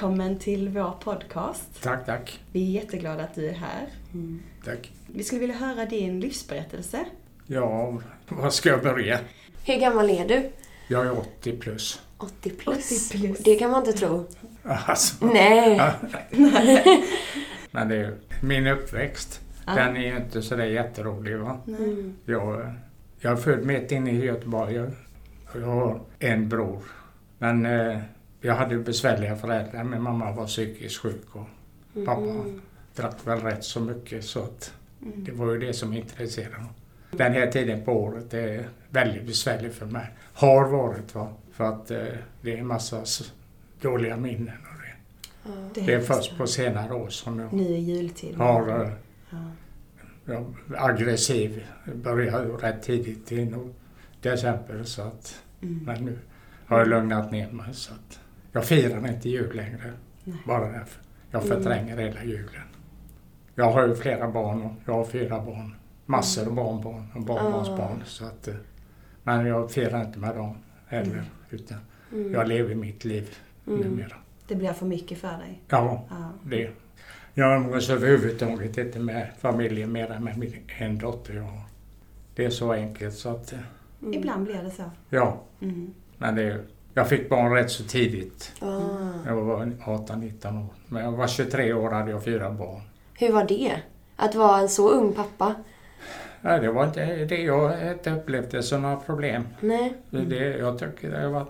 Välkommen till vår podcast. Tack, tack. Vi är jätteglada att du är här. tack. Vi skulle vilja höra din livsberättelse. Ja, var ska jag börja? Hur gammal är du? Jag är 80 plus. 80 plus. 80 plus. Det kan man inte tro. Alltså, Nej. men det är min uppväxt. Ja. Den är ju inte sådär jätterolig. Va? Mm. Jag, jag är född mitt inne i Göteborg. Jag, jag har en bror. Men eh, jag hade besvärliga föräldrar. Min mamma var psykiskt sjuk och pappa Mm. drack väl rätt så mycket. Så att Mm. det var ju det som intresserade honom. Den här tiden på året är väldigt besvärlig för mig. Har varit va. För att eh, det är en massa dåliga minnen. Och det. Ja. det är först på senare år som jag Nu i jultid. har eh, Ja. jag är aggressiv. Började rätt tidigt i december så att Mm. men nu har jag lugnat ner mig så att jag firar inte jul längre. Nej. Bara därför. Jag Mm. förtränger hela julen. Jag har ju flera barn jag har fyra barn. Massor av barnbarn och barnbarnsbarn. Så att, eh, men jag firar inte med dem heller. Mm. Utan Mm. jag lever mitt liv Mm. numera. Det blir för mycket för dig. Ja, Ja. det. Jag umgås överhuvudtaget inte med familjen mer än med min en dotter jag har. Det är så enkelt så att, eh, Mm. Ibland blir det så. ja. Mm. Men det, jag fick barn rätt så tidigt. Ah. Jag var 18-19 år. Men jag var 23 år hade jag fyra barn. Hur var det? Att vara en så ung pappa? Nej, det var inte det jag inte upplevde som några problem. Nej. Det, jag tycker det var,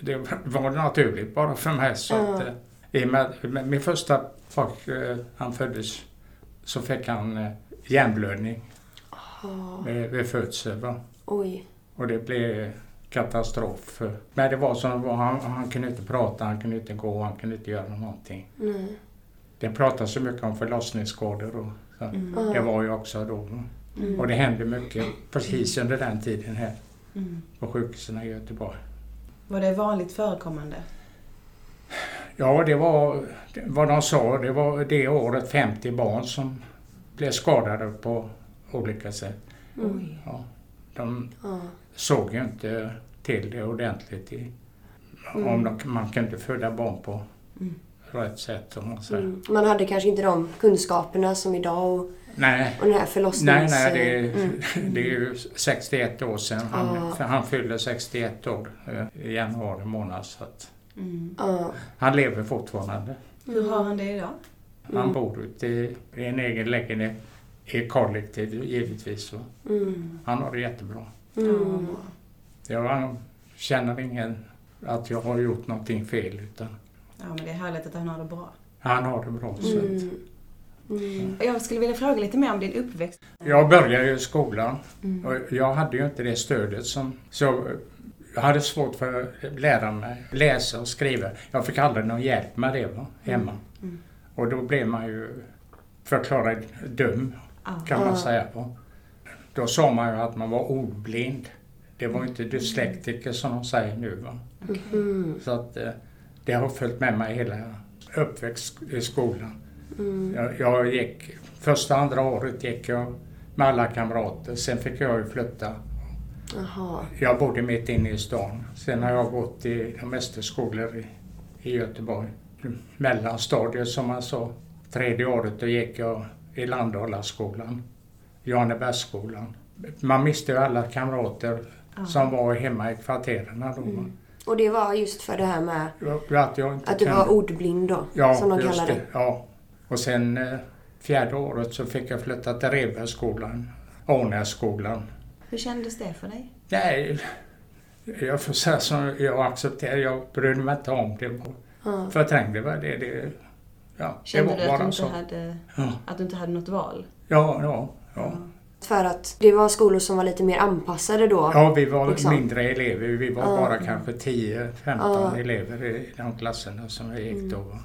det var naturligt bara för mig. Så Ja. att, eh, i med, med min första pojk, eh, han föddes, så fick han eh, hjärnblödning Ah. vid, vid födseln. Oj. Och det blev katastrof. Men det var som det var, han, han kunde inte prata, han kunde inte gå, han kunde inte göra någonting. Nej. Det pratas så mycket om förlossningsskador och så. Mm. Det var ju också då. Mm. Och det hände mycket precis under den tiden här Mm. på sjukhusen i Göteborg. Var det vanligt förekommande? Ja, det var vad de sa. Det var det året 50 barn som blev skadade på olika sätt. Mm. Ja, de Ja. Såg ju inte till det ordentligt. I, Mm. Om de, man kunde föda barn på Mm. rätt sätt. Om man säger. Mm. Man hade kanske inte de kunskaperna som idag och, Nej, och den här förlossnings... nej, nej det, är, Mm. det är ju 61 år sedan. Han, Ja. för han fyllde 61 år eh, i januari månad. Så att Mm. Ja. han lever fortfarande. Hur har han det idag? Han Mm. bor ute i, i en egen lägenhet i kollektiv givetvis. Så Mm. han har det jättebra. Mm. Jag känner ingen att jag har gjort någonting fel utan Ja, men det är härligt att han har det bra. han har det bra. Så Mm. Mm. Jag skulle vilja fråga lite mer om din uppväxt. jag började ju i skolan Mm. och jag hade ju inte det stödet som... Så jag hade svårt för att lära mig läsa och skriva. Jag fick aldrig någon hjälp med det va, hemma. Mm. Och då blev man ju förklarad dum Ja. kan man säga på. Då sa man ju att man var ordblind. Det var inte dyslektiker som de säger nu. Va? Mm. Så att eh, det har följt med mig hela uppväxt i skolan. Mm. Jag, jag gick, första andra året gick jag med alla kamrater. Sen fick jag ju flytta. Jaha. Jag bodde mitt inne i stan. Sen har jag gått i de mesta skolor i, i Göteborg. Mellanstadiet som man sa. Tredje året då gick jag i Landhållaskolan. Janebergsskolan. Man miste ju alla kamrater Ja. som var hemma i kvarteren då. Mm. Och det var just för det här med Att, jag inte att du var ordblind då, Ja, som de kallar det. Ja. Och sen eh, fjärde året så fick jag flytta till Rebergsskolan, Ånässkolan. Hur kändes det för dig? Nej, jag får säga som jag accepterar, jag brydde mig inte om det. Ja. Förträngde väl det. det ja, Kände det du var att du, bara inte så. hade, Ja, att du inte hade något val? ja, ja. Ja. För att det var skolor som var lite mer anpassade då. Ja, vi var Liksom. mindre elever. Vi var Ja. bara kanske 10-15 Ja. elever i de klasserna som vi gick då. va.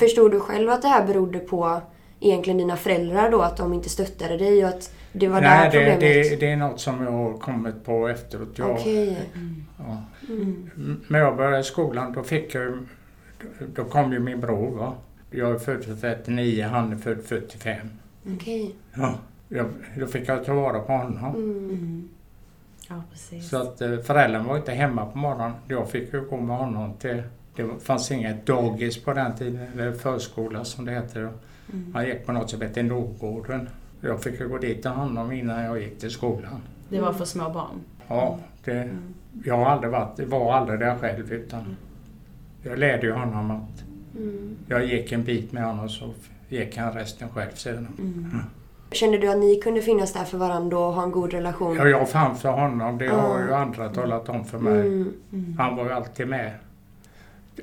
Förstod du själv att det här berodde på egentligen dina föräldrar då? Att de inte stöttade dig och att det var där Nej, det, problemet... det, det är något som jag har kommit på efteråt. Jag, Okej. ja. Mm. När jag började i skolan då fick jag då kom ju min bror. Va? Jag är född 39, han är född 45. Okej. Ja. Jag, då fick jag ta vara på honom. Mm. Mm. Ja, precis. Så att eh, föräldrarna var inte hemma på morgonen. Jag fick ju gå med honom till, Det fanns inget dagis på den tiden, eller förskola som det heter. Mm. Man gick på något som hette Nordgården. Jag fick ju gå dit och ta hand om innan jag gick till skolan. Det var för små barn. Ja, det, Mm. jag har aldrig varit, var aldrig där själv utan jag lärde ju honom att Mm. jag gick en bit med honom så gick han resten själv sedan. Mm. Kände du att ni kunde finnas där för varandra och ha en god relation? Ja, jag fann för honom, det har ju andra talat om för mig. Mm. Mm. Han var ju alltid med.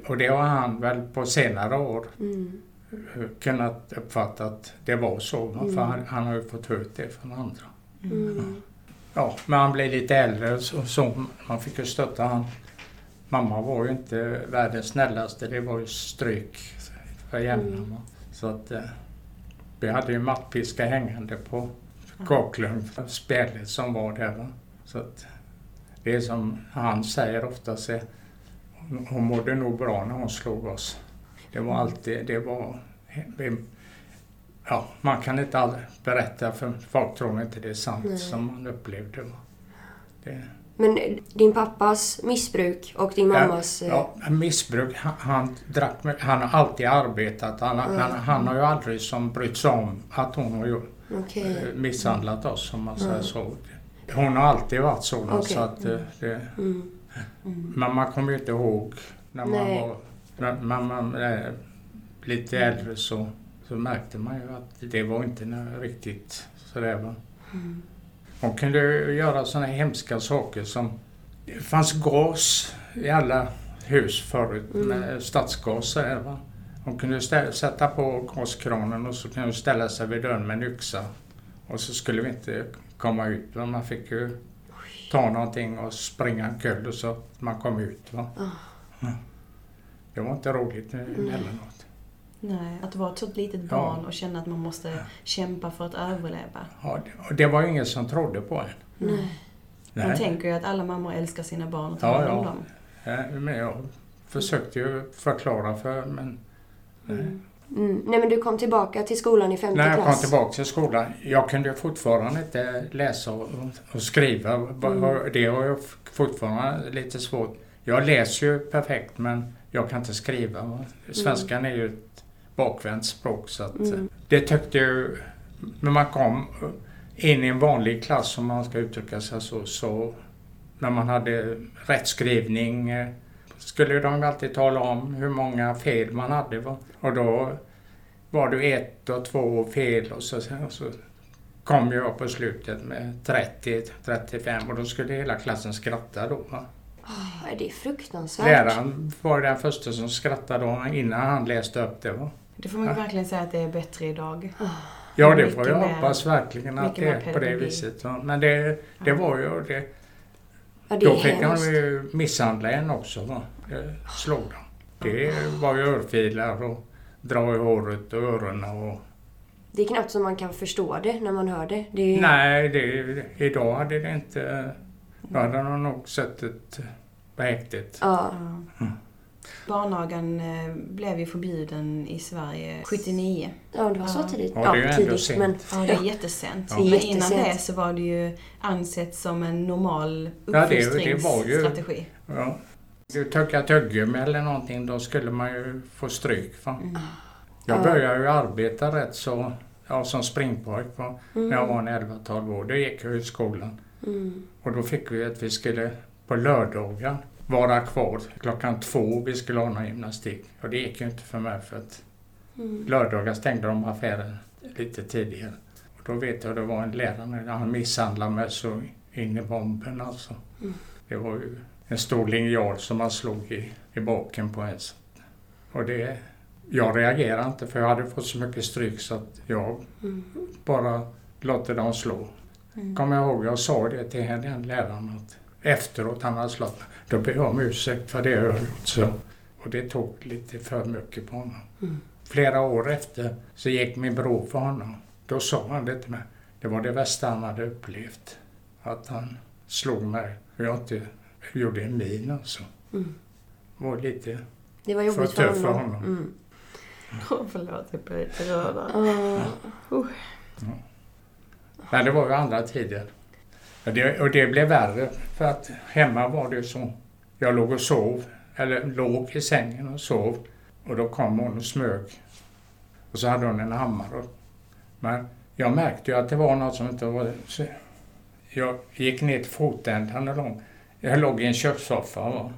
Och det har han väl på senare år Mm. kunnat uppfatta att det var så. Mm. För han, han har ju fått hört det från andra. Mm. Ja, men han blev lite äldre så, så man fick ju stötta han. Mamma var ju inte världens snällaste, det var ju stryk för jämna. Mm. Så att eh, vi hade ju mattpiska hängande på kakeln, spelet som var där. Va? Så att det är som han säger ofta, så hon- mådde nog bra när hon slog oss. Det var alltid, det var... vi- Ja, man kan inte all, berätta för folk tror inte det är sant Nej. som man upplevde. Va? Det, Men din pappas missbruk och din mammas... eh, Ja, missbruk. Han, han, drack, han har alltid arbetat. Han, har- Mm. han, han har ju aldrig som brytt sig om att hon har Okej. eh, misshandlat oss om man säger Mm. så. Hon har alltid varit så. va, Okej. så att, eh, det, Mm. Mm. men man kommer ju inte ihåg när man Nej. var när man, man, lite äldre så, så märkte man ju att det var inte riktigt sådär. Va? Mm. Hon kunde göra sådana hemska saker som... Det fanns gas i alla hus förut Mm. med stadsgas. Där, va? Hon kunde sätta på gaskranen och så kunde hon ställa sig vid dörren med en yxa. Och så skulle vi inte komma ut. Va? Man fick ju ta någonting och springa en kull och så att man kom ut. Va? Ja. Det var inte roligt Mm. emellanåt. Nej, att vara ett så litet Ja. barn och känna att man måste kämpa för att överleva. Ja, det, och det var ju ingen som trodde på en. Nej. Man Nej. tänker ju att alla mammor älskar sina barn och tar Ja, om ja. dem. Ja, Men jag försökte ju förklara för men nej. Mm. Mm. Nej men du kom tillbaka till skolan i femte När jag kom klass. tillbaka till skolan, jag kunde ju fortfarande inte läsa och, och skriva. Va- Mm. Det har jag fortfarande lite svårt. Jag läser ju perfekt men jag kan inte skriva. va. Svenskan är ju ett bakvänt språk så att Mm. eh, det tyckte jag när man kom in i en vanlig klass om man ska uttrycka sig så, så när man hade rättskrivning eh, skulle de alltid tala om hur många fel man hade. Va? Och då var det ett och två fel och så, och så kom jag på slutet med 30-35 och då skulle hela klassen skratta då. Va? Ah, är det fruktansvärt? Läraren var den första som skrattade innan han läste upp det. Va? Det får man ju Ja. verkligen säga att det är bättre idag. Ja, det får jag mer- hoppas verkligen att det är på det viset. Men det, det Ja. var ju det. Ja, det Då fick han hemskt. ju misshandla en också. Va? Slog dem. Det var ju örfilar och dra i håret och öronen och... Det är knappt som man kan förstå det när man hör det. det är... Nej, det, idag hade det inte... Då hade de nog sett det på häktet. Ja. Ja. Barnagan eh, blev ju förbjuden i Sverige 79. ja, det var så Ja. tidigt. Ja, det är ju ändå tidigt sent. men... Ja, det är jättesent. Ja. Men Jättesent. innan det så var det ju ansett som en normal Ja, det- det var ju- uppfostringsstrategi. Ja. Du tugga tuggummi eller någonting, då skulle man ju få stryk. Va? Mm. Jag Ja. började ju arbeta rätt så, ja, som springpojk va? Mm. när jag var en 11-12 år. Då gick jag i skolan. Mm. Och då fick vi att vi skulle på lördagar vara kvar klockan två. Vi skulle ha någon gymnastik. Och det gick ju inte för mig för att Mm. lördagar stängde de affären lite tidigare. Och då vet jag det var en lärare, han misshandlade mig så in i bomben alltså. Mm. Det var ju en stor linjal som han slog i, i baken på en. Och det, jag reagerade inte för jag hade fått så mycket stryk så att jag Mm. bara låter dem slå. Mm. Kommer jag ihåg, jag sa det till den läraren att efteråt han hade slått mig, då ber jag om ursäkt för det jag har gjort. Så. Och det tog lite för mycket på honom. Mm. Flera år efter så gick min bror för honom. Då sa han det till mig. Det var det värsta han hade upplevt. Att han slog mig och jag inte gjorde en min alltså. Mm. Det var lite... Det var För för tuff för honom. Mm. Åh, förlåt, jag blir lite rörd. Ah. Nej, det var ju andra tider. Ja, det, och det blev värre för att hemma var det så. Jag låg och sov eller låg i sängen och sov. Och då kom hon och smög. Och så hade hon en hammare. Men jag märkte ju att det var något som inte var... Så jag gick ner till fotändan och låg. Jag låg i en kökssoffa. Va?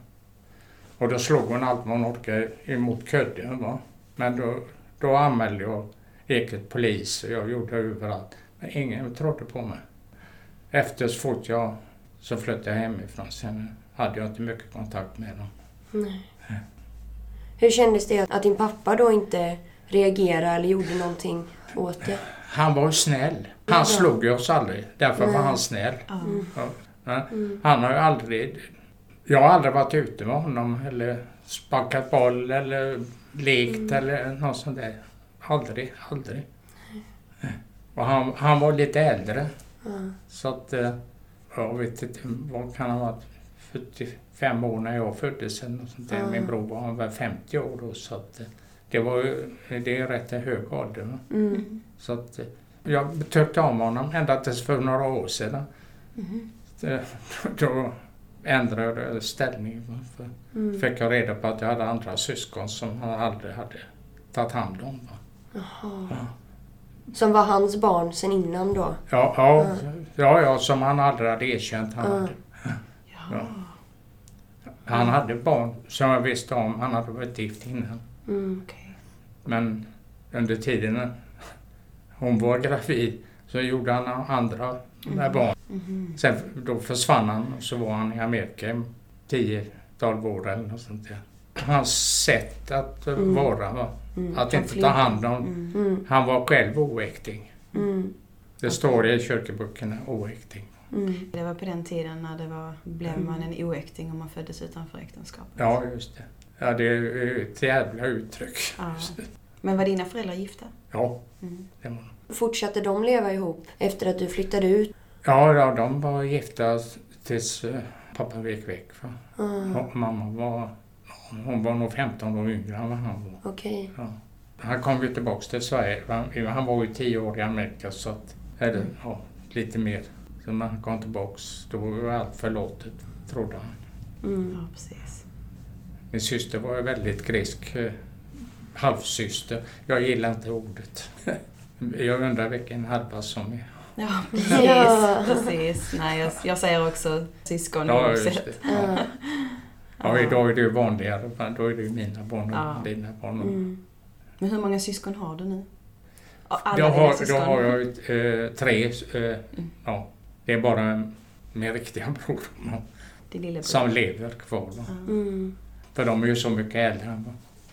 Och då slog hon allt vad hon orkade emot kudden. Va? Men då, då anmälde jag Eket polis och jag gjorde överallt. Men ingen trodde på mig. Efter så fort jag så flyttade jag hemifrån. Sen hade jag inte mycket kontakt med dem. Nej. Hur kändes det att din pappa då inte reagerade eller gjorde någonting åt det? Han var ju snäll. Ja. Han slog ju oss aldrig. Därför var Nej. han snäll. Ja. Ja. Mm. Han har ju aldrig... Jag har aldrig varit ute med honom eller sparkat boll eller lekt Mm. eller något sånt där. Aldrig, aldrig. Och han, han var lite äldre. Så att... eh, Jag vet inte, vad kan han ha varit? 45 år när jag föddes något sånt där. Ja. Min bror var väl 50 år då så att... eh, Det var. Det är rätt hög ålder. Mm. Så att eh, jag tyckte om honom ända tills för några år sedan. Mhm. Det- Då ändrade jag ställning. För Mm. fick jag reda på att jag hade andra syskon som han aldrig hade tagit hand om. va. Jaha. Ja. Som var hans barn sen innan då? Ja, ja, ja, ja, som han aldrig hade erkänt. Han, hade. Ja. han hade barn som jag visste om. Han hade varit gift innan. Mm. Okej. Men under tiden hon var gravid så gjorde han andra med barn. Mhm. Sen då försvann han och så var han i Amerika i 10-12 år eller något sånt där. Hans sätt att Mm. vara, va? Mm. att inte ta hand om. Mm. Han var själv oäkting. Mm. Det står i kyrkoböckerna, oäkting. Mm. Det var på den tiden när det var, blev man en oäkting om man föddes utanför äktenskapet. Ja, just det. Ja, det är ett jävla uttryck. Ja. Men var dina föräldrar gifta? Ja, Mm. det var Fortsatte de leva ihop efter att du flyttade ut? Ja, ja, de var gifta tills eh, pappa gick väck. Va? Och mamma var, hon var nog 15 år yngre än vad han var. Okej. Ja. Han kom ju tillbaks till Sverige. Han, han var ju 10 år i Amerika så att, eller ja, lite mer. Så när han kom tillbaks då var allt förlåtet, trodde han. Mm. Ja, precis. Min syster var ju väldigt grisk. eh, Halvsyster. Jag gillar inte ordet. Jag undrar vilken halva som är... Ja, precis. Ja. precis. Nej, jag, jag säger också syskon Ja, just oavsett. det. Ja, idag är det ju vanligare. Då är det ju mina barn och Ja. dina barn. mm. Men hur många syskon har du nu? Alla Då dina har, då har jag eh, tre. Eh, ja, det är bara min riktiga bror som lever kvar. Mm. För de är ju så mycket äldre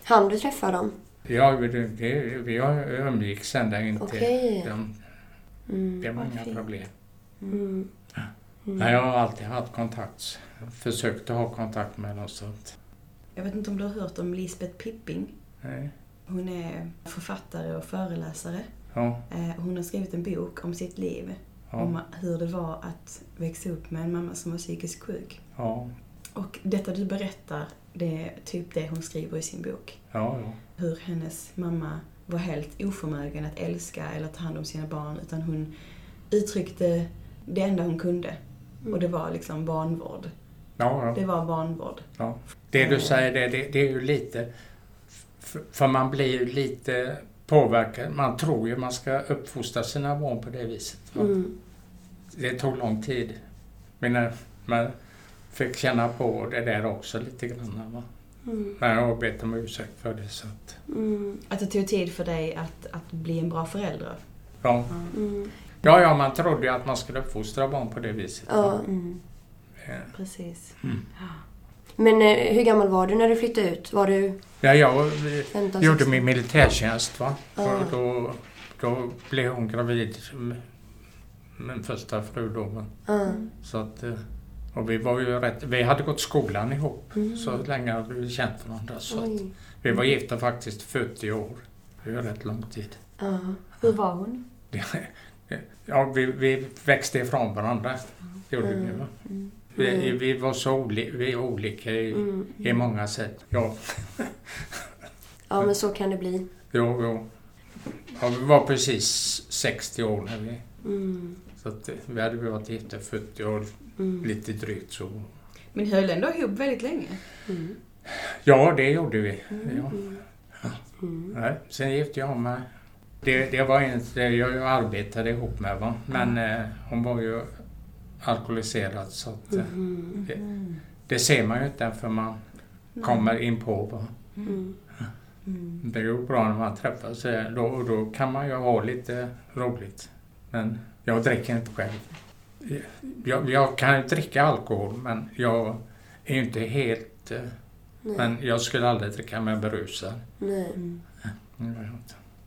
Han du träffa dem? Ja, det, det, vi har umgicks ända in till... Okej. De, Mm. det inga fint. problem. Mm. Nej, jag har alltid haft kontakt. Försökt att ha kontakt med dem. Så att, Jag vet inte om du har hört om Lisbeth Pipping? nej. Hon är författare och föreläsare. Ja, Eh, Hon har skrivit en bok om sitt liv. Om ja, hur det var att växa upp med en mamma som var psykiskt sjuk. ja, Och detta du berättar, det är typ det hon skriver i sin bok. ja, ja. Hur hennes mamma var helt oförmögen att älska eller ta hand om sina barn. Utan hon uttryckte det enda hon kunde. Och det var liksom vanvård. ja, ja. Det var vanvård. Ja. Det du säger det, det, det är ju lite... För man blir ju lite påverkad. Man tror ju man ska uppfostra sina barn på det viset. Mm. Det tog lång tid. Men när man fick känna på det där också lite grann. Va? Mm. Men jag bett om ursäkt för det. Så att, Mm. Att det tog tid för dig att, att bli en bra förälder. ja. Mm. Ja, ja, man trodde ju att man skulle uppfostra barn på det viset. Ja. Mm, Ja. precis. Mm. Men eh, hur gammal var du när du flyttade ut? Var du Ja, jag 15, gjorde 16? min militärtjänst. Va? Ja. Och då, då blev hon gravid min första fru. Då? Ja. Så att, eh, och vi var ju rätt, vi hade gått skolan ihop. Mm. Så länge hade vi känt varandra. Så att, vi var gifta faktiskt 40 år. Det är rätt lång tid. Ja. Hur var hon? Ja, vi, vi växte ifrån varandra. Det gjorde vi. Va? Mm. Vi, vi var så oli, vi är olika i, Mm. i många sätt. Ja, Ja, men så kan det bli. jo, jo. Ja, vi var precis 60 år när vi... Mm. Så att eh, vi hade varit gifta 40 år, Mm. lite drygt så. Men höll ändå ihop väldigt länge. Mm. Ja, det gjorde vi. Mm. Ja. Mm. Nej, sen gifte jag mig. Det, det var inte jag arbetade ihop med va? men eh, hon var ju alkoholiserad så att, eh, Mhm. Mm. det ser man ju inte för man kommer in på. Va? Mm. Mm. Det är ju bra när man träffas eh, då, då kan man ju ha lite roligt. Men jag dricker inte själv. Jag, jag kan ju dricka alkohol men jag är ju inte helt... eh, Nej. Men jag skulle aldrig dricka mig berusad. Nej. Mm.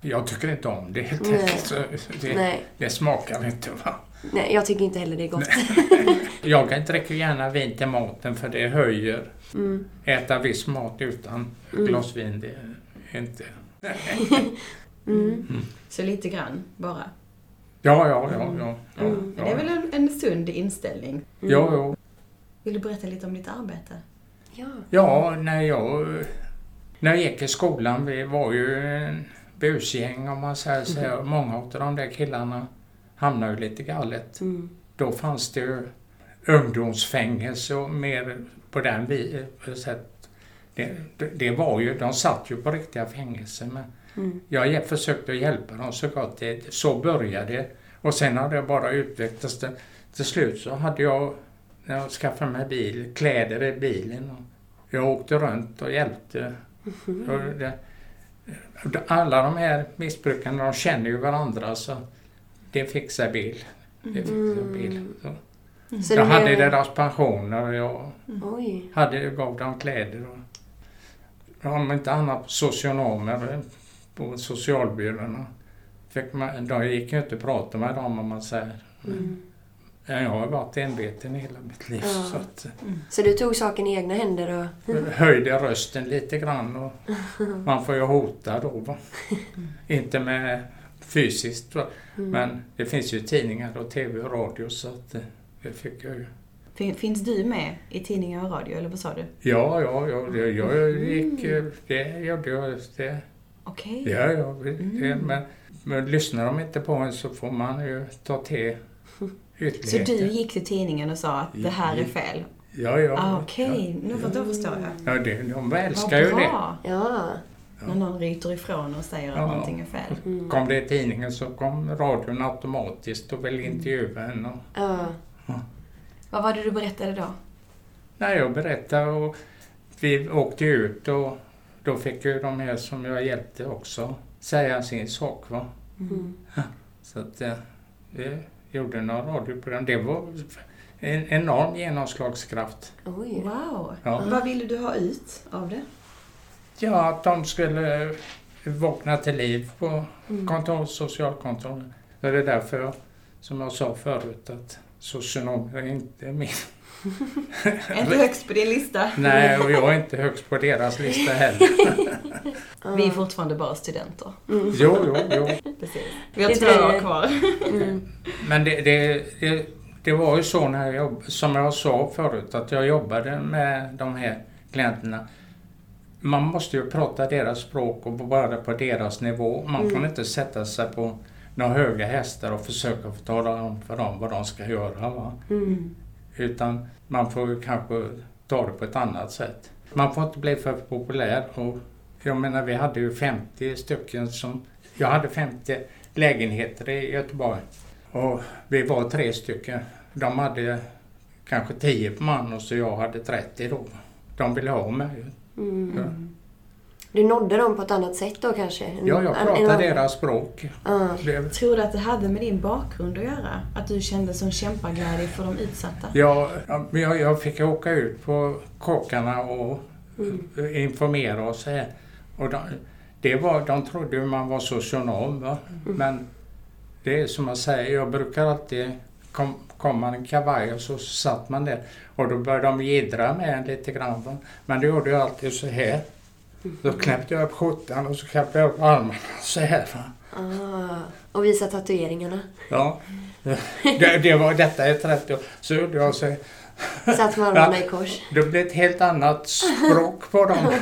Jag tycker inte om det helt Nej. enkelt. Det, Nej. det smakar inte. Va? Nej, jag tycker inte heller det är gott. Jag dricker gärna vin till maten för det höjer. Mm. Äta viss mat utan Mm. glas vin, det är inte... Mm. Så lite grann bara. Ja, ja, ja. ja, ja, Mm. Men det är väl en, en sund inställning. Mm. ja, ja. Vill du berätta lite om ditt arbete? Ja. Ja, när jag, när jag gick i skolan, vi var ju en busgäng om man säger så. Många av de där killarna hamnade ju lite galet. Mm. Då fanns det ju ungdomsfängelse och mer på den vi, eh, sätt. Det, det, var ju, de satt ju på riktiga fängelser men Mm. jag försökte hjälpa dem så gott det Så började det. Och sen har det bara utvecklats. Till, till slut så hade jag, när jag skaffade mig bil, kläder i bilen. Och jag åkte runt och hjälpte. Mhm. Och det, alla de här missbrukarna, de känner ju varandra så det fixar bil. Det fixar bil. Så. Så Jag det hade deras pensioner och jag Oj. hade, gav dem kläder. Och, om inte annat socionomer på socialbyråerna. Fick man, de gick ju inte att prata med dem om man säger. Mm. Jag har varit enveten i hela mitt liv. Ja. Så att, Så du tog saken i egna händer och... höjde rösten lite grann och man får ju hota då. Va? Inte med fysiskt va? Mm. men det finns ju tidningar och tv och radio så att eh, det fick jag ju. Fin- Finns du med i tidningar och radio, eller vad sa du? Ja, ja, ja det, jag gick, eh, det gjorde jag. Det, Okej. ja, ja, det, Mm. men, men lyssnar de inte på en så får man ju ta till Så du gick till tidningen och sa att det här är fel? Ja, ja. Ah, Okej, nu får- då förstår jag. Ja, det, de Vad älskar ju det. bra! Ja. När någon ryter ifrån och säger att Ja. någonting är fel. Mm. Kom det i tidningen så kom radion automatiskt och ville intervjua en. Och, Ja. Vad var det du berättade då? när jag berättade och vi åkte ut och då fick ju de här som jag hjälpte också säga sin sak. Va? Mm. Så att eh, vi gjorde några radioprogram. Det var en enorm genomslagskraft. Oj. Wow! Ja. Vad ville du ha ut av det? Ja, att de skulle vakna till liv på Mm. kontor. Det är därför, jag, som jag sa förut, att socionomer är inte min. Är inte högst på din lista? Nej, och jag är inte högst på deras lista heller. Vi är fortfarande bara studenter. Mm. Jo, jo, jo. Precis. Vi har två år kvar. Mm. Men det, det, det, det var ju så när jag, jobb- som jag sa förut, att jag jobbade med de här klienterna. Man måste ju prata deras språk och vara på deras nivå. Man Mm. inte sätta sig på några höga hästar och försöka få tala om för dem vad de ska göra. Va? Mm. Utan man får ju kanske ta det på ett annat sätt. Man får inte bli för populär. Och jag menar, vi hade ju 50 stycken som... Jag hade 50 lägenheter i Göteborg. Och vi var tre stycken. De hade kanske 10 på man och så jag hade 30 då. De ville ha mig. Mm. Ja. Du nådde dem på ett annat sätt då kanske? Ja, jag än- deras språk. Ja. Det- Tror du att det hade med din bakgrund att göra? Att du kände sån kämpaglädje för de utsatta? Jag, jag, jag fick åka ut på kåkarna och Mm. informera och så här. Och de, det var, de trodde man var socionom. Va? Mm. Men det är som jag säger, jag brukar alltid kom, komma en kavaj och så satt man där. Och då började de jiddra med en lite grann. Men då gjorde jag alltid så här. Då knäppte jag upp skjortan och så knäppte jag upp armarna så här. Ah. Och visa tatueringarna. Ja. Det, det var, detta är 30 år. Så gjorde jag så här. Satt med armarna i kors. Det blev ett helt annat språk på dem.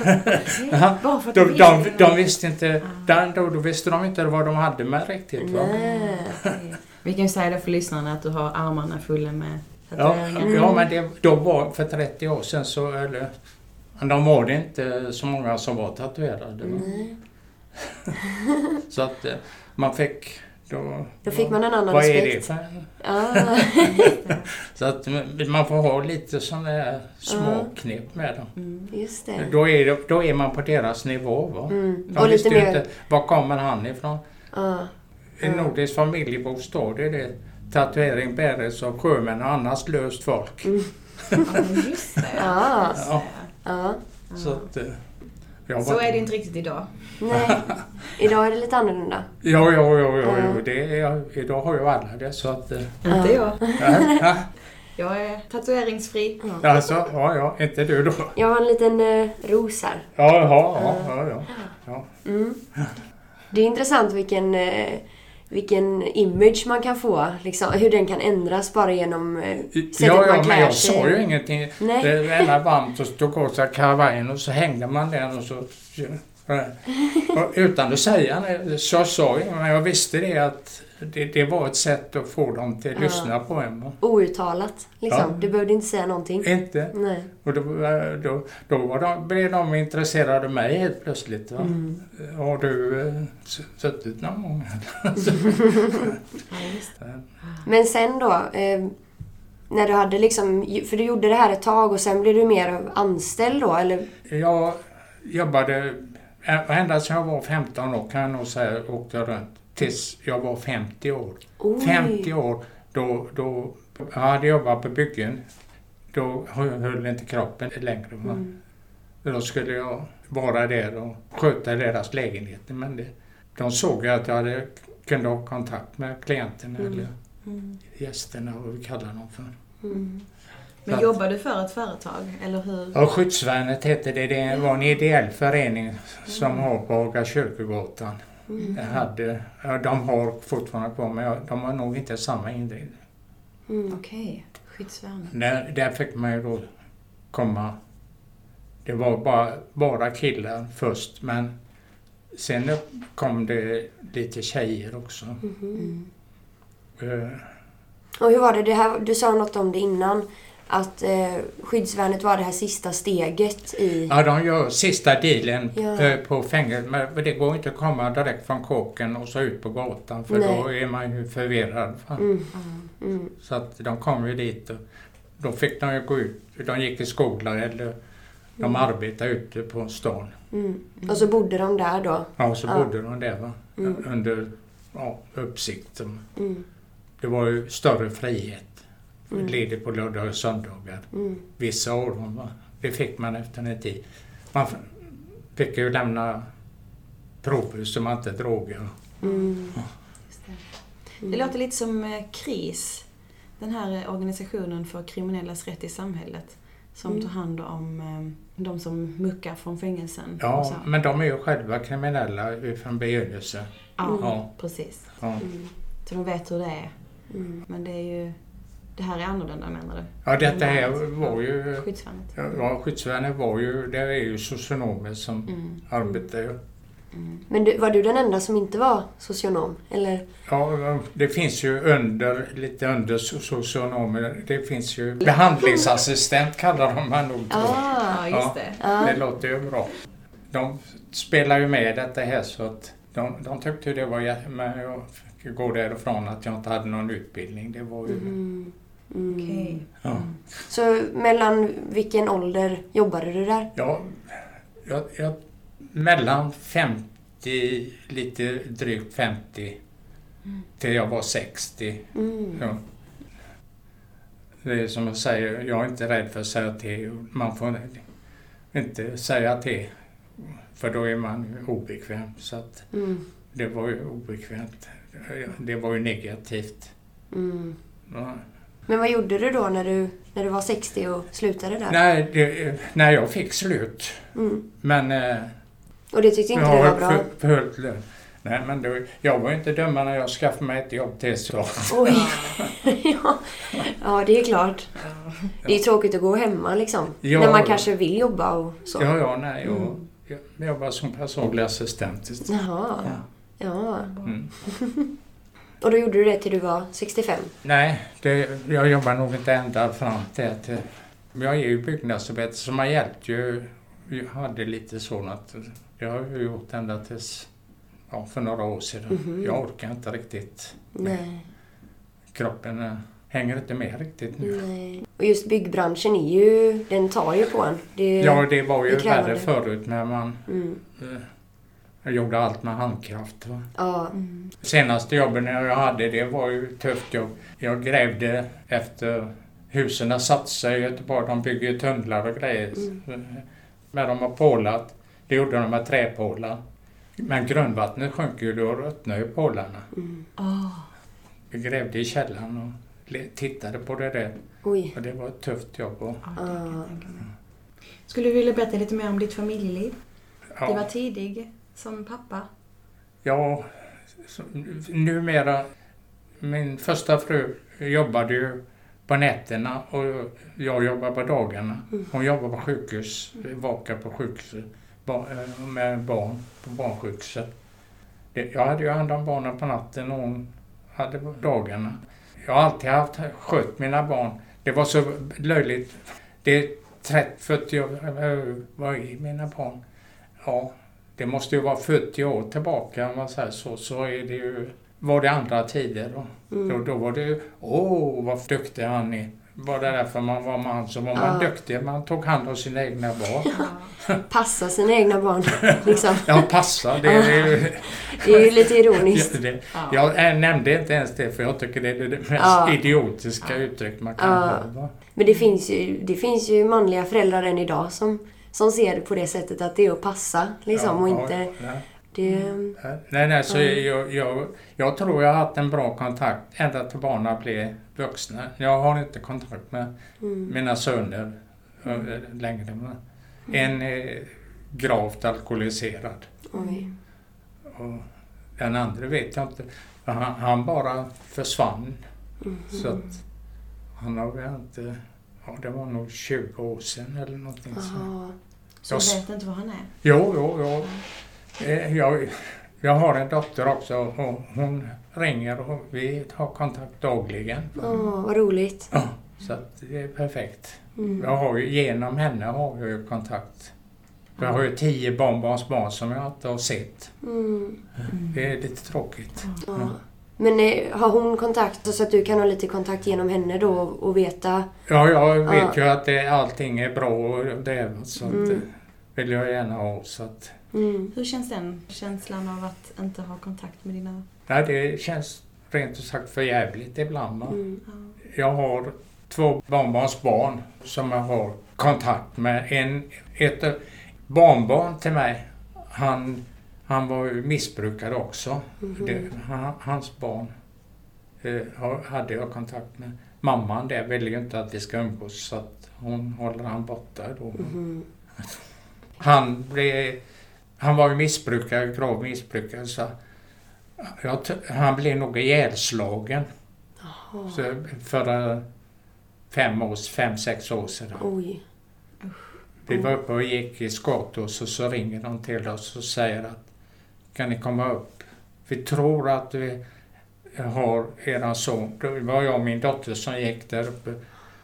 Ja. De, de, de visste inte, där, då, då visste de inte vad de hade med riktigt. Va? Nej. Vi kan ju säga det för lyssnarna att du har armarna fulla med Ja, tatueringar. ja, men det, då var, för 30 år sedan så, eller Men de var det inte så många som var tatuerade. va? Nej. Så att eh, man fick... Då, Då fick man en annan Vad är det respekt. för? Ah, Så att man får ha lite sådana här små Ja. knep med dem. Mm. just det. Då är, det, då är man på deras nivå. Va? Mm. De Och lite mer... inte, var kommer han ifrån? Ah, En Ja. nordisk familjebostad är det. Tatuering bäres av sjömän och annars löst folk. Mm. Ja, just det. Ah. Ja. det. ja. Så, att, jag Så är det inte riktigt idag. Nej. Idag är det lite annorlunda. Ja, ja, ja, ja, Ja. ja. Det är, idag har ju alla det så att... eh, Inte jag. ja, ja. Jag är tatueringsfri. Alltså, ja, ja, inte du då? Jag har en liten eh, ros här. Ja, ja, ja, ja, ja. ja. Mm. Det är intressant vilken, eh, vilken image man kan få. Liksom, hur den kan ändras bara genom eh, sättet Ja, man ja, men klär jag sig. sa ju ingenting. Nej. Det ena varmt och tog av sig kavajen och så hängde man den och så... Utan att säga så jag sa ju, men jag visste det att det, det var ett sätt att få dem till att Ja. lyssna på en. Outtalat. Liksom. Ja. Du behövde inte säga någonting. Inte. Nej. Och då, då, då var de, blev de intresserade av mig helt plötsligt. Va? Mm. Har du eh, suttit någon gång? Ja. Men sen då, eh, när du hade liksom, för du gjorde det här ett tag och sen blev du mer anställd då, eller? Jag jobbade, ända sedan jag var 15 år kan jag nog säga, åkte jag runt. Tills jag var 50 år. Oj. 50 år, då, då jag hade jobbat på byggen. Då höll inte kroppen längre. Mm. Då skulle jag vara där och sköta deras lägenheter. Men det, de såg ju att jag hade, kunde ha kontakt med klienterna Mm. eller Mm. gästerna, vad vi kallar dem för. Mm. Men jobbar du för ett företag, eller hur? Ja, Skyddsvärnet hette det. Det var en ideell förening som har på Haga kyrkogatan. Mm. Jag hade, ja, de har fortfarande kvar men de har nog inte samma inriktning. Mm. Okej, skyddsvärnet. Där, där fick man ju då komma. Det var bara, bara killar först men sen kom det lite tjejer också. Mm. Eh, Och hur var det, det här, du sa något om det innan, att eh, skyddsvärnet var det här sista steget i... Ja, de gör sista dealen Ja. eh, på fängelset. Men det går inte att komma direkt från kåken och så ut på gatan för Nej. då är man ju förvirrad. Mm. Ja. Mm. Så att de kom ju dit och då fick de ju gå ut. De gick i skolan eller de Mm. arbetade ute på stan. Mm. Och så bodde de där då? Ja, så Ja. bodde de där va? Mm. under ja, uppsikt. Mm. Det var ju större frihet. Mm. Ledig på lördagar och söndagar. Mm. Vissa år. Det fick man efter en tid. Man fick ju lämna prover som man inte droger. Mm. Just det. det låter lite som eh, KRIS, den här eh, organisationen för kriminellas rätt i samhället. Som Mm. tar hand om eh, de som muckar från fängelsen. Ja, så. men de är ju själva kriminella från begynnelse. ja, Ja. precis. Ja. Mm. Så de vet hur det är. Mm. Men det är ju... Det här är annorlunda menar du? Ja, detta här var ju... Skyddsvärnet? Ja, skyddsvärnet var ju... Det är ju socionomer som Mm. arbetar ju. Mm. Men du, var du den enda som inte var socionom? Eller? Ja, det finns ju under, lite under so- socionomer, det finns ju behandlingsassistent kallar de man nog. Ah, Ja, just det. ah. Det låter ju bra. De spelar ju med detta här så att de, de tyckte det var jätte... Men jag fick gå därifrån att jag inte hade någon utbildning. Det var ju... Mm. Mm. Okej. Ja. Så mellan vilken ålder jobbade du där? Ja, jag, jag, mellan 50, lite drygt 50 till jag var 60. Mm. Ja. Det är som jag säger, jag är inte rädd för att säga till. Man får inte säga till för då är man obekväm. Så att Mm. det var ju obekvämt. Det var ju negativt. Mm. Ja. Men vad gjorde du då när du, när du var 60 och slutade där? Nej, det, när jag fick slut. Mm. Men eh, Och det tyckte inte jag du var bra? för- förhöljt lön. Nej, men då, jag var inte dummare när jag skaffade mig ett jobb till så. Oj! ja. ja, det är klart. Det är tråkigt att gå hemma liksom. Ja. När man kanske vill jobba och så. Ja, ja, nej. Jag, Mm. jag jobbar som personlig assistent. Jaha. Ja. Ja. Mm. Och då gjorde du det till du var 65? Nej, det, jag jobbar nog inte ända fram till att... Jag är ju byggnadsarbetare så man hjälpte ju jag hade lite så att det har jag gjort ända tills ja, för några år sedan. Mhm. Jag orkar inte riktigt. Nej. Kroppen eh, hänger inte med riktigt nu. Nej. Och just byggbranschen är ju, den tar ju på en. Det, Ja, det var ju det värre förut när man Mm. Jag gjorde allt med handkraft. Va? Ja. Mm. Senaste jobben jag hade det var ju ett tufft jobb. Jag grävde efter husen satt sig i Göteborg. De bygger ju tunnlar och grejer. Mm. Men de har pålat. Det gjorde de med träpålar. Men grundvattnet sjönk ju då ruttnade ju pålarna. Mm. Ah. Vi grävde i källaren och tittade på det där. Oj. Och det var ett tufft jobb. Och, mig. Skulle du vilja berätta lite mer om ditt familjeliv? ja. Det var tidig som pappa. Ja, numera, min första fru jobbade ju på nätterna och jag jobbar på dagarna. Hon jobbar på sjukhus, vakar på sjukhuset eh, med barn på barnsjukhuset. Jag hade ju hand om barnen på natten och hon hade på dagarna. Jag har alltid haft skött mina barn. Det var så löjligt. Det är 30-40 år, eh, vad är mina barn? Ja, det måste ju vara 40 år tillbaka man säger så, så är det ju, var det andra tider. Då, Mm. då, då var det ju, åh vad duktig han är. Var det därför man var man så var man Ja. duktig. Man tog hand om sina egna barn. Passa sina egna barn. liksom. Ja, passa. Det är ju... Det är ju lite ironiskt. Det, Ja. jag nämnde inte ens det för jag tycker det är det mest Ja. idiotiska uttryck man kan Ja. ha. Men det finns, ju, det finns ju manliga föräldrar än idag som, som ser det på det sättet att det är att passa. Liksom, och Ja, inte... ja. Det, Nej, nej, så Mm. jag, jag, jag tror jag har haft en bra kontakt ända till barnen blev vuxna. Jag har inte kontakt med mm. mina söner längre. men En är gravt alkoholiserad Oj. och den andra vet jag inte. Han, han bara försvann. Mm. Så att han har väl inte... Ja, det var nog 20 år sedan eller någonting sånt. Så Jag du vet inte var han är? Jo, jo, jo. Eh, Jag, jag har en dotter också och hon ringer och vi har kontakt dagligen. Åh, vad roligt. Ja, så det är perfekt. Mm. Jag har ju, genom henne har jag ju kontakt. Jag har ju tio barnbarnsbarn som jag inte har sett. Mm. Det är lite tråkigt. Ja. Men eh, har hon kontakt så att du kan ha lite kontakt genom henne då och, veta? Ja, jag vet Ja. ju att det, allting är bra och det så att Mm. det vill jag gärna ha. Så att, Mm. Hur känns den känslan av att inte ha kontakt med dina... nej, det känns rent ut sagt för jävligt ibland. Mm. Ja. Jag har två barnbarnsbarn som jag har kontakt med. En, ett barnbarn till mig, han, han var ju missbrukare också. Mhm. Det, han, hans barn eh, hade jag kontakt med. Mamman där ville ju inte att vi ska umgås så att hon håller han borta då. Mhm. Han, blev, han var ju missbrukare, grav missbrukare så jag, han blev nog ihjälslagen så för eh, fem, års, fem, sex år sedan. Oj. Vi var uppe och gick i Skatås och så ringer de till oss och säger att kan ni komma upp? Vi tror att vi har eran son. Det var jag och min dotter som gick där uppe.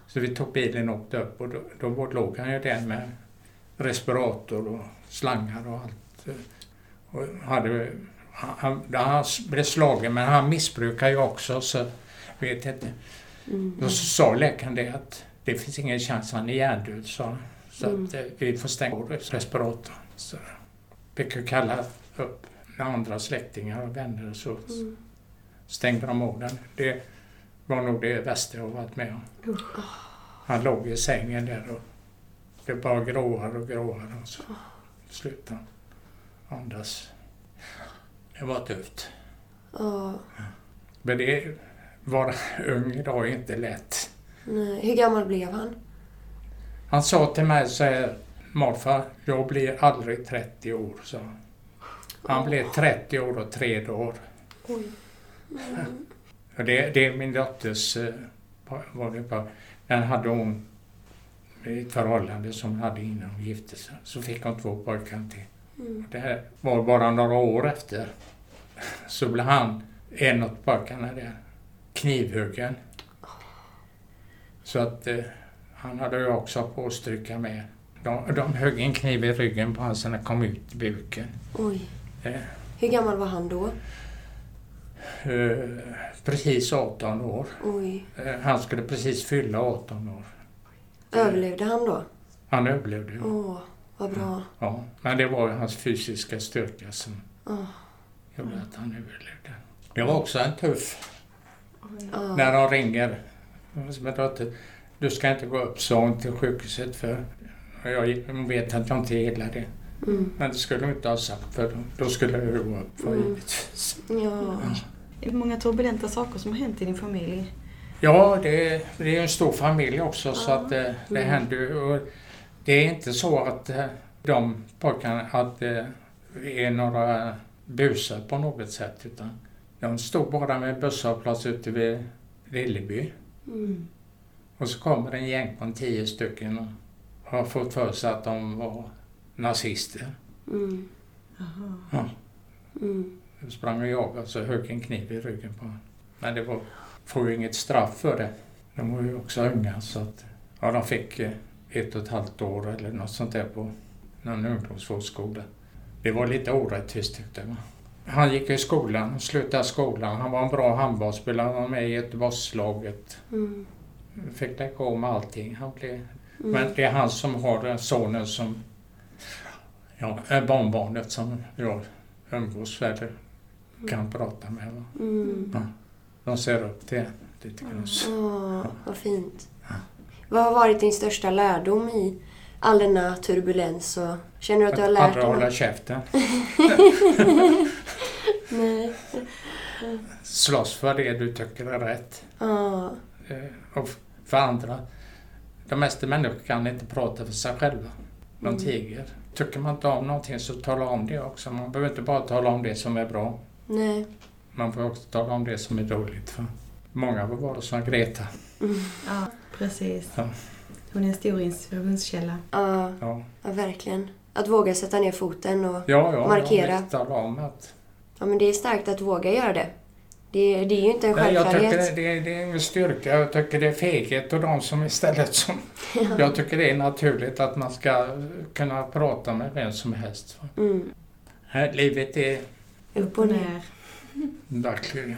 Så vi tog bilen och åkte upp och då, då låg han ju där med respirator och slangar och allt. Och hade, han, han, blev slagen men han missbrukar ju också så vet inte. Mm. Då sa läkaren det att det finns ingen chans, han är hjärndöd, sa han. Så Mm. att eh, vi får stänga respiratorn. Så fick jag kalla upp andra släktingar och vänner så Mm. stängde de av den. Det var nog det värsta jag varit med om. Han låg i sängen där och det bara gråare och gråare och så slutade han andas. Det var tufft. Ja. Men det vara ung idag är inte lätt. Nej. Hur gammal blev han? Han sa till mig så här, morfar, jag blir aldrig 30 år, så Han blev 30 år och tre dagar. Oj. Mm. Det, det är min dotters, eh, var den hade hon i ett förhållande som hon hade innan hon gifte sig. Så fick hon två pojkar till. Mm. Det här var bara några år efter. Så blev han, en av pojkarna där, knivhuggen. Så att eh, han hade ju också påstryka med. De, de högg en kniv i ryggen på honom så han kom ut i buken. Oj. Eh, Hur gammal var han då? eh, precis 18 år. Oj. Eh, han skulle precis fylla 18 år. Överlevde han då? Han överlevde ju. Åh, vad bra. Ja, men det var hans fysiska styrka som Åh. gjorde att han överlevde. Det var också en tuff, Ja. när de ringer. Du ska inte gå upp, sa hon till sjukhuset för jag vet att jag inte gillar det. Mm. Men det skulle hon inte ha sagt för då, skulle jag gå upp för Mm. givetvis. Ja. Det är många turbulenta saker som har hänt i din familj. Ja, det, det är en stor familj också så Ja. att det, det Mm. händer och Det är inte så att eh, de pojkarna att det är några busar på något sätt utan de stod bara med busshållplats ute vid Lilleby. Mm. Och så kommer en gäng på tio stycken och har fått för sig att de var nazister. Mm. Jaha. Ja. Mm. Då sprang och jagade och så högg en kniv i ryggen på honom. Men det var, får ju inget straff för det. De var ju också unga så att ja, de fick eh, ett och ett halvt år eller något sånt där på någon ungdomsvårdsskola. Det var lite orättvist tyckte jag. Han gick i skolan och slutade skolan. Han var en bra handbollsspelare, han var med i Göteborgslaget. Mm. Fick lägga om allting. Han blev Mm. Men det är han som har den sonen som, ja, barnbarnet som jag umgås eller kan prata med. Va? Mm. De ser upp till lite grann. Åh, vad fint. Vad har varit din största lärdom i all denna turbulens? Och känner du att du har Att lärt aldrig dig hålla något? käften. Nej. Slåss för det du tycker är rätt. Ja. Eh, Och för andra. De mesta människor kan inte prata för sig själva. De Mm. tiger. Tycker man inte om någonting så tala om det också. Man behöver inte bara tala om det som är bra. Nej. Man får också tala om det som är dåligt. För många var bara som Greta. Ja, precis. Ja. Hon är en stor inspirationskälla. Ja, Ja, ja, verkligen. Att våga sätta ner foten och... ja, ja Markera. Vill tala om att... Ja, men det är starkt att våga göra det. Det, det är ju inte en Nej, jag tycker självklarhet. det, det, det är ingen styrka. Jag tycker det är feghet och de som istället som... Jag tycker det är naturligt att man ska kunna prata med vem som helst. Mm. Här, livet är Upp och ner. verkligen...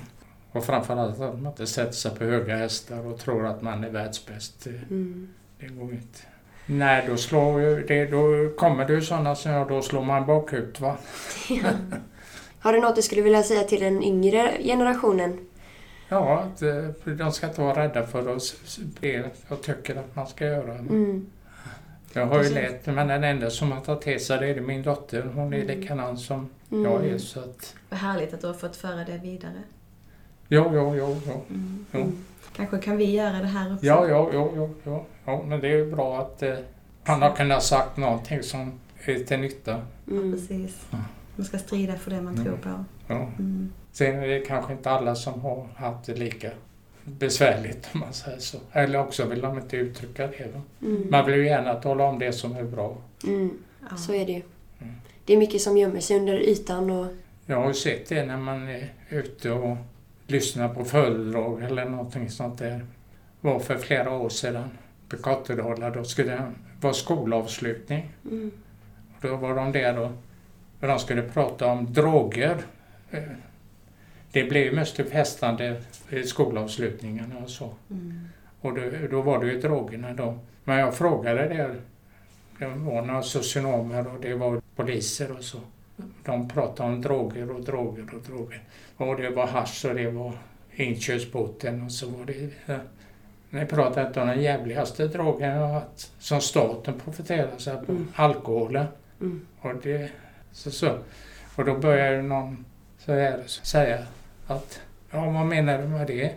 Och framförallt att man inte sätter sig på höga hästar och tror att man är världsbäst. Mm. det går inte. Nej, då, slår det, då kommer det ju sådana som jag, då slår man bakut va. Har du något du skulle vilja säga till den yngre generationen? Ja, att de ska inte vara rädda för att det jag tycker att man ska göra. Mm. Jag har ju lärt men den enda som har tagit till sig det är min dotter. Hon är Mm. likadan som Mm. jag är. Så att, Vad härligt att du har fått föra det vidare. jo, jo, jo, jo. Mm. jo. Kanske kan vi göra det här också. Ja, ja, ja, ja, ja, ja. Men det är ju bra att eh, han har kunnat sagt någonting som är till nytta. Mm. Precis. Man ska strida för det man Mm. tror på. Ja. Mm. Sen är det kanske inte alla som har haft det lika besvärligt om man säger så. Eller också vill de inte uttrycka det. Va? Mm. Man vill ju gärna tala om det som är bra. Mm. Ja. Så är det ju. Mm. Det är mycket som gömmer sig under ytan och... Jag har ju sett det när man är ute och lyssnar på föredrag eller någonting sånt där. var för flera år sedan på Kattedala. Då skulle det vara skolavslutning. Mm. Och då var de där och, och de skulle prata om droger. Eh, Det blev mest festande i skolavslutningarna och så. Mm. Och då, då var det ju drogerna då. Men jag frågade där, det var några socionomer och det var poliser och så. De pratade om droger och droger och droger. Och det var hasch och det var inköpsbåten och så var det... eh, Ni pratade inte om den jävligaste drogen som staten profiterar sig på, Mm. alkoholen. Mm. Och, det, så, så. och då började någon så här, säga att, ja vad menar du med det?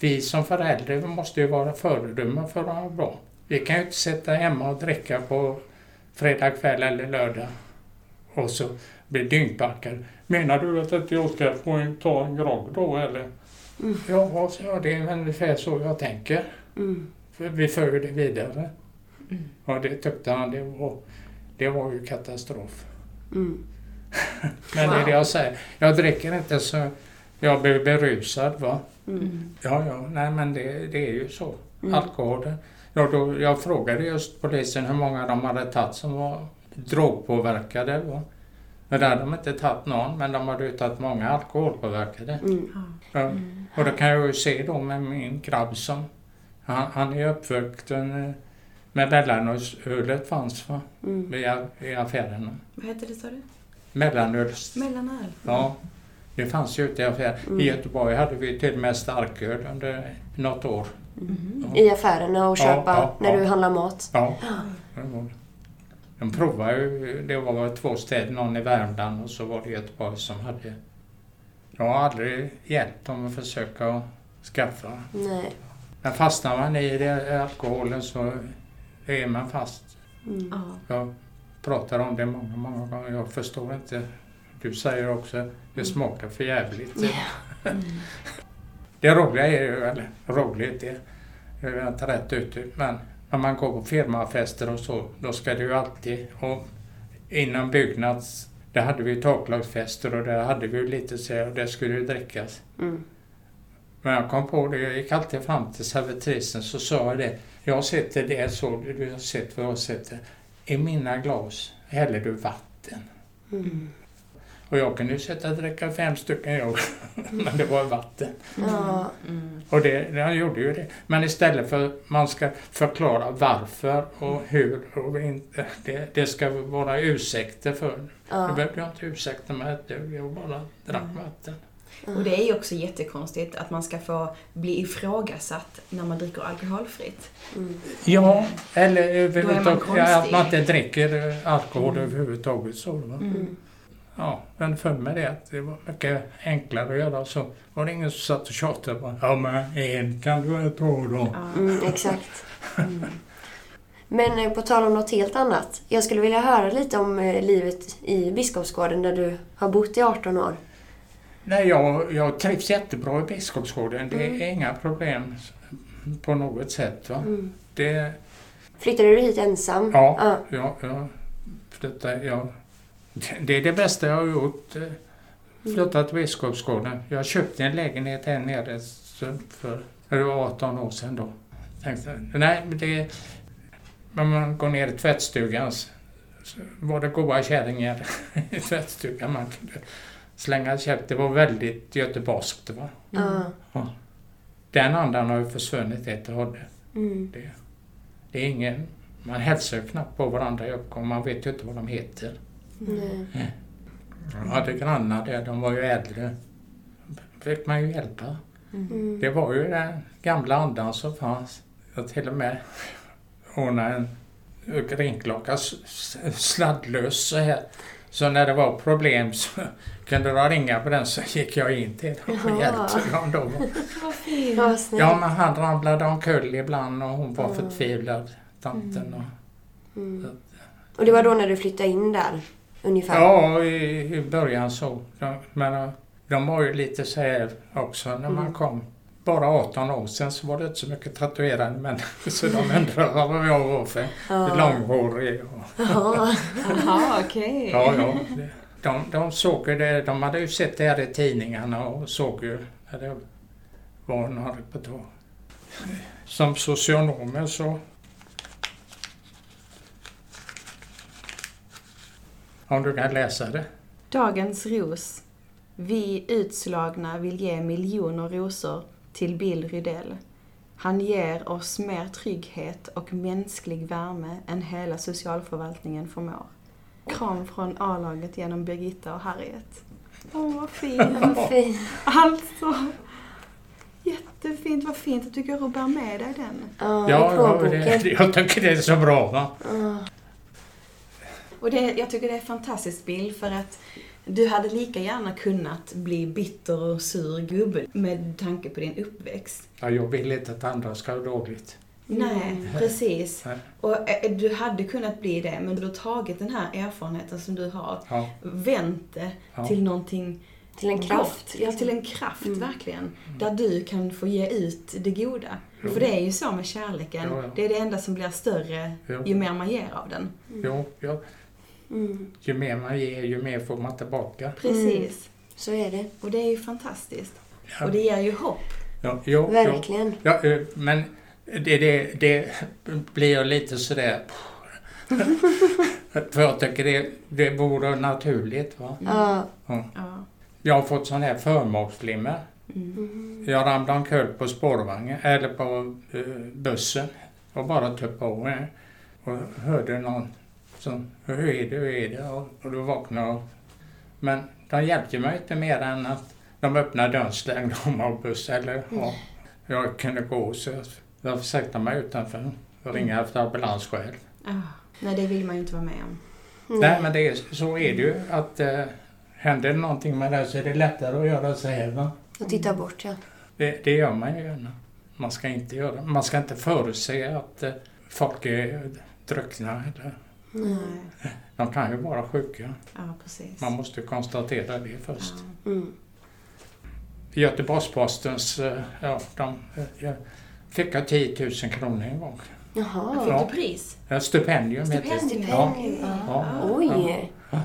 Vi som föräldrar måste ju vara föredömen för att vara bra. Vi kan ju inte sitta hemma och dricka på fredag kväll eller lördag och så bli dyngpackade. Menar du att inte jag ska få en, ta en grogg då eller? Mm. Ja, så, ja, det är ungefär så jag tänker. Mm. För vi för det vidare. Mm. Och det tyckte han det var, det var ju katastrof. Mm. Men det är Wow. det jag säger. Jag dricker inte så jag blir berusad va. Mm. Mm. Ja, ja, nej men det, det är ju så. Mm. Alkoholen. Ja, då, jag frågade just polisen hur många de hade tagit som var drogpåverkade. Va? Men där hade de inte tagit någon, men de hade ju tagit många alkoholpåverkade. Mm. Ja. Ja. Och det kan jag ju se då med min grabb som, han, han är uppvuxen med mellanölsölet fanns va? Mm. I, i affärerna. Vad hette det sa du? Mellanöls... Mellanöl? Ja, det fanns ju ute i affärer. Mm. I Göteborg hade vi till och med starköl under något år. Mhm. Ja. I affärerna och köpa ja, när ja. du handlar mat. Ja. De provade ju, det var två städer, någon i Värmland och så var det Göteborg som hade... Jag har aldrig hjälpt dem att försöka skaffa. Nej. Men fastnar man i det, alkoholen så är man fast. Mm. Ja. Jag pratar om det många, många gånger. Jag förstår inte. Du säger också det smakar för jävligt. Mm. Det roliga är ju, eller roligt, det är jag inte rätt ute, men när man går på firmafester och så, då ska det ju alltid, och inom Byggnads, där hade vi taklagsfester och där hade vi lite så och det skulle ju drickas. Mm. Men jag kom på det, jag gick alltid fram till servitrisen så sa jag det, jag sätter det så, du har sett vad jag sätter. I mina glas häller du vatten. Mm. Och jag kunde ju sätta och dricka fem stycken jag, men det var vatten. Ja. Mm. Och det, jag gjorde ju det. Men istället för att man ska förklara varför och hur och inte, det, det ska vara ursäkter för. Det Ja. behövde jag inte ursäkta mig ett dugg, jag bara drack vatten. Och det är ju också jättekonstigt att man ska få bli ifrågasatt när man dricker alkoholfritt. Mm. Ja, eller överhuvudtaget, ja, att man inte dricker alkohol överhuvudtaget. Så, va? Mm. Ja, men för mig det att det var mycket enklare att göra så. Var det ingen som satt och tjatade på Ja men en kan du väl ta då. Mm, exakt. Mm. Men eh, på tal om något helt annat. Jag skulle vilja höra lite om eh, livet i Biskopsgården där du har bott i 18 år. Nej, jag, jag trivs jättebra i Biskopsgården. Det är Mm. inga problem på något sätt. Va? Mm. Det, Flyttade du hit ensam? ja, Ja. jag, jag, flyttar, jag, det är det bästa jag har gjort. eh, Flyttat till Biskopsgården. Jag köpte en lägenhet här nere för, det var 18 år sedan då. Tänkte, nej, det, när man går ner i tvättstugan så var det goda kärringar i tvättstugan. Man kunde slänga käft. Det var väldigt göteborgskt. Va? Ja. Den andan har ju försvunnit helt och hållet. Mm. Det, det är ingen... Man hälsar ju knappt på varandra i uppgång. Man vet ju inte vad de heter. Nej. Jag hade grannar där, de var ju äldre. fick man ju hjälpa. Mm. Det var ju den gamla andan som fanns. Jag till och med ordnade en s- sladdlös så här. Så när det var problem så kunde de ringa på den så gick jag in till dem och hjälpte dem. Då. Vad fint. Ja. Ja, men han ramlade omkull ibland och hon var Mm. förtvivlad, tanten. Och, Mm. Och det var då när du flyttade in där? Ungefär? ja, i, i början så. De, men eh, de var ju lite så här också när man Mm. kom. Bara 18 år sedan så var det inte så mycket tatuerade människor så de undrade vad jag var för Ja. långhårig. Och, Ja. Jaha, okej. ja, ja. det- de, de såg ju det, de hade ju sett det här i tidningarna och såg ju när det var några reportage. Som socionomer så Om du kan läsa det. Dagens ros. Vi utslagna vill ge miljoner rosor till Bill Rydell. Han ger oss mer trygghet och mänsklig värme än hela socialförvaltningen förmår. Kram från A-laget genom Birgitta och Harriet. Åh, vad fint. Vad fint. Alltså. Jättefint. Vad fint att du går och bär med dig den. Ja, Ja, det, jag tycker det är så bra. Va? Och det, jag tycker det är en fantastisk bild för att du hade lika gärna kunnat bli bitter och sur gubbe med tanke på din uppväxt. Ja, jag vill inte att andra ska ha dåligt. Nej, precis. Nej. Och eh, du hade kunnat bli det, men du har tagit den här erfarenheten som du har, Ja, vänt det ja. till någonting Till en kraft. gott. Ja, till en kraft, Mm. verkligen. Där du kan få ge ut det goda. Jo. För det är ju så med kärleken. Ja, ja. Det är det enda som blir större Jo. ju mer man ger av den. Jo, ja. Mm. Ju mer man ger, ju mer får man tillbaka. Precis. Så är det. Och det är ju fantastiskt. Ja, Och det ger ju hopp. ja, jo, jo. Verkligen. Ja, eh, men det, det, det blir jag lite sådär... För jag tycker det, det vore naturligt. Va? Ja. Ja. Jag har fått sån här förmaksflimmer. Mm. Jag ramlade omkull på spårvagnen, eller på eh, bussen och bara tog på mig. Och hörde någon som, hur är det, hur är det? Och, och då vaknade jag. Men de hjälpte mig inte mer än att de öppnade dörren, slängde om av bussen. Eller, ja, jag kunde gå så jag, jag försökte mig utanför och ringa efter ambulans själv. Ah, nej, det vill man ju inte vara med om. Nej men det är, så är det ju att eh, händer det någonting med det så är det lättare att göra så här. Va? Och titta bort ja. Det, det gör man ju gärna. Man ska inte göra Man ska inte förutse att eh, folk är druckna. Eller, Mm. Nej. de kan ju vara sjuka. Ja, precis. Man måste konstatera det först. Ja. Mm. Göteborgs-Postens, eh, ja, de eh, fick jag 10 000 kronor en gång. Jaha. Fick Ja. du pris? Ja, stipendium det. Stipendium? Ja, Stipendium. ja, Oj. ja.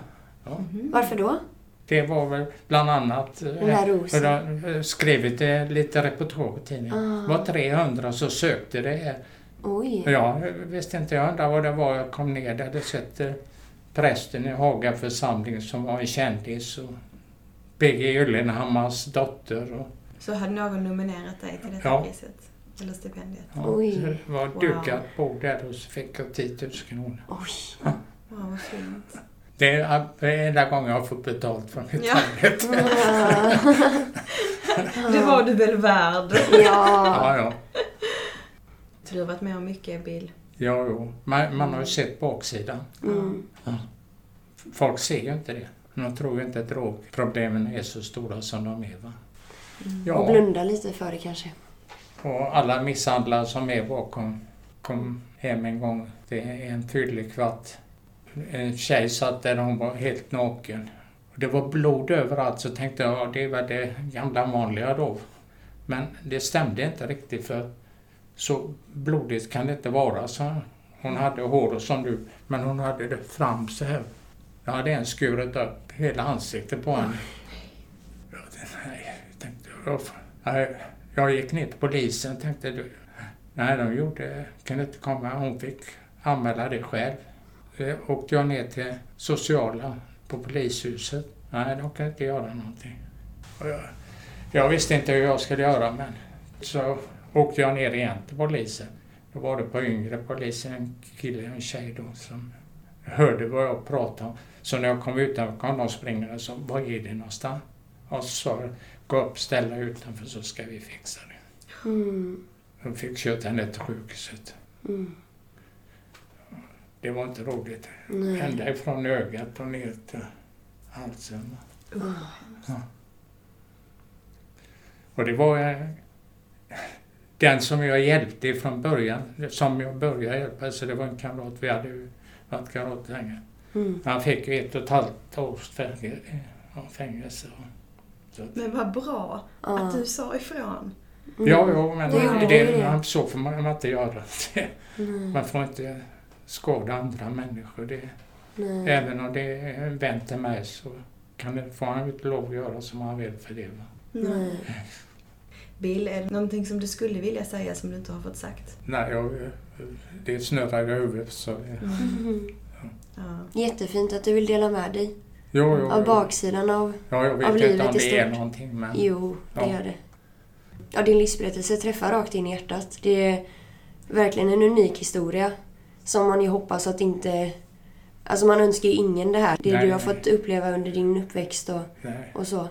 Mhm. Varför då? Det var väl bland annat eh, här rosen. Jag har skrivit eh, lite reportage i tidningen. Det Ah. var 300 som sökte det här. Oj. Ja, visste inte jag undrade vad det var. Jag kom ner där. hade sett eh, prästen i Haga församling som var en kändis. Och PG Gyllenhammars dotter. Och, Så hade någon nominerat dig till detta Ja. priset? Eller stipendiet? ja, Oj. det var Wow. dukat bord där och så fick jag 10 000 kronor. Oj. Wow, vad fint. Det är enda gången jag har fått betalt för mitt Ja. arbete. Det var du väl värd? Ja. Ja, ja. Du har varit med om mycket, Bill. Ja, jo. Man, man har ju sett baksidan. Mm. Folk ser ju inte det. De tror ju inte att drogproblemen är så stora som de är. Va? Och Ja, blunda lite för det kanske. Och alla misshandlare som är bakom kom hem en gång. Det är en tydlig kvart. En tjej satt där hon var helt naken. Det var blod överallt så tänkte jag ja, det väl det gamla vanliga då. Men det stämde inte riktigt för så blodigt kan det inte vara. Så hon hade hår som du, men hon hade det fram så här. Jag hade en skurit upp hela ansiktet på henne. Jag tänkte, nej, jag tänkte, jag, nej, jag gick ner till polisen tänkte du. Nej, de gjorde, kunde inte komma. Hon fick anmäla det själv. Eh, åkte jag ner till sociala på polishuset. Nej, de kan inte göra någonting. Jag, jag visste inte hur jag skulle göra men så åkte jag ner igen till polisen. Då var det på yngre polisen, en kille och en tjej då som hörde vad jag pratade om. Så när jag kom utanför kom de springande och sa, var är det någonstans? Och så sa gå upp, ställa utanför så ska vi fixa det. Mm. De fick kört henne till sjukhuset. Mm. Det var inte roligt. Nej. Ända ifrån ögat och ner till halsen. Och det var eh, den som jag hjälpte från början, som jag började hjälpa, så det var en kamrat, vi hade ju varit kamrater länge. Mm. Han fick ju ett och ett halvt års fängelse. Ja, fängelse. Men vad bra Ja. att du sa ifrån. Mm. ja, jo, men Det det, det, så får man inte göra. Man får inte skada andra människor. Det, Nej. Även om det är en vän till mig så kan det, får han inte lov att göra som han vill för det. Va? Nej. Bill, är det någonting som du skulle vilja säga som du inte har fått sagt? Nej, jag, det snurrar i huvudet. Så, Mm. Ja. Jättefint att du vill dela med dig jo, jo, av jo. baksidan av... Ja, jag vet av inte livet om i det är stort. någonting men... Jo, det Ja. gör det. Ja, din livsberättelse träffar rakt in i hjärtat. Det är verkligen en unik historia som man ju hoppas att inte... Alltså man önskar ju ingen det här. Det Nej, du har nej. fått uppleva under din uppväxt och, Nej. och så.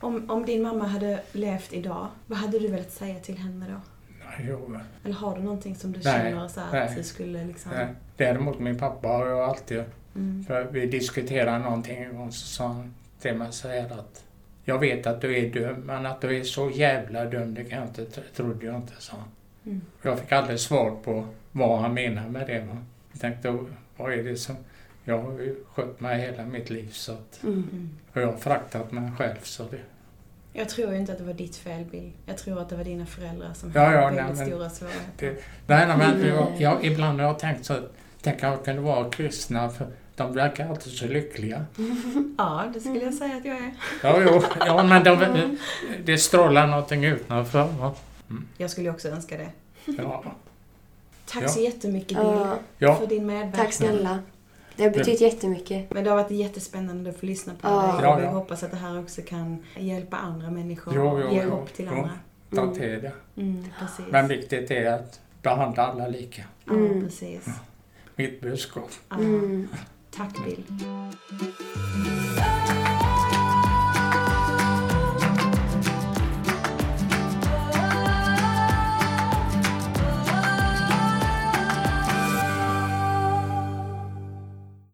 Om, om din mamma hade levt idag, vad hade du velat säga till henne då? Nej, jo, Eller har du någonting som du Nej, känner så här, att du skulle liksom... nej. Däremot min pappa har jag alltid... Mm. För vi diskuterade någonting gång så sa han till mig så här att jag vet att du är dum men att du är så jävla dum det kan jag inte, trodde jag inte, sa han. Mm. Jag fick aldrig svar på vad han menar med det. Va? Jag tänkte, vad är det som... Jag har ju skött mig hela mitt liv så att, Mm. Och jag har fraktat mig själv så det... Jag tror inte att det var ditt fel, Bill. Jag tror att det var dina föräldrar som Ja, hade ja, väldigt nej, men stora svårigheter. det- Nej, nej men Mm. jag, jag, ibland har jag tänkt så att tänk jag kunde vara kristna för de verkar alltid så lyckliga. Ja, det skulle jag säga att jag är. Ja, jo, ja men de, det strålar någonting utanför. Va? Jag skulle ju också önska det. Ja. Tack Ja. så jättemycket Bill Ja, ja. för din medverkan. tack snälla. Det har betytt jättemycket. Men det har varit jättespännande att få lyssna på Ja. dig Ja, och vi ja. hoppas att det här också kan hjälpa andra människor Jo, och jo, ge jo, hopp till jo. andra. Ta Mm. till det. Mm, precis. Men viktigt är att behandla alla lika. Ja, Mm. precis. Mitt budskap. Mm. Tack Bill. Oh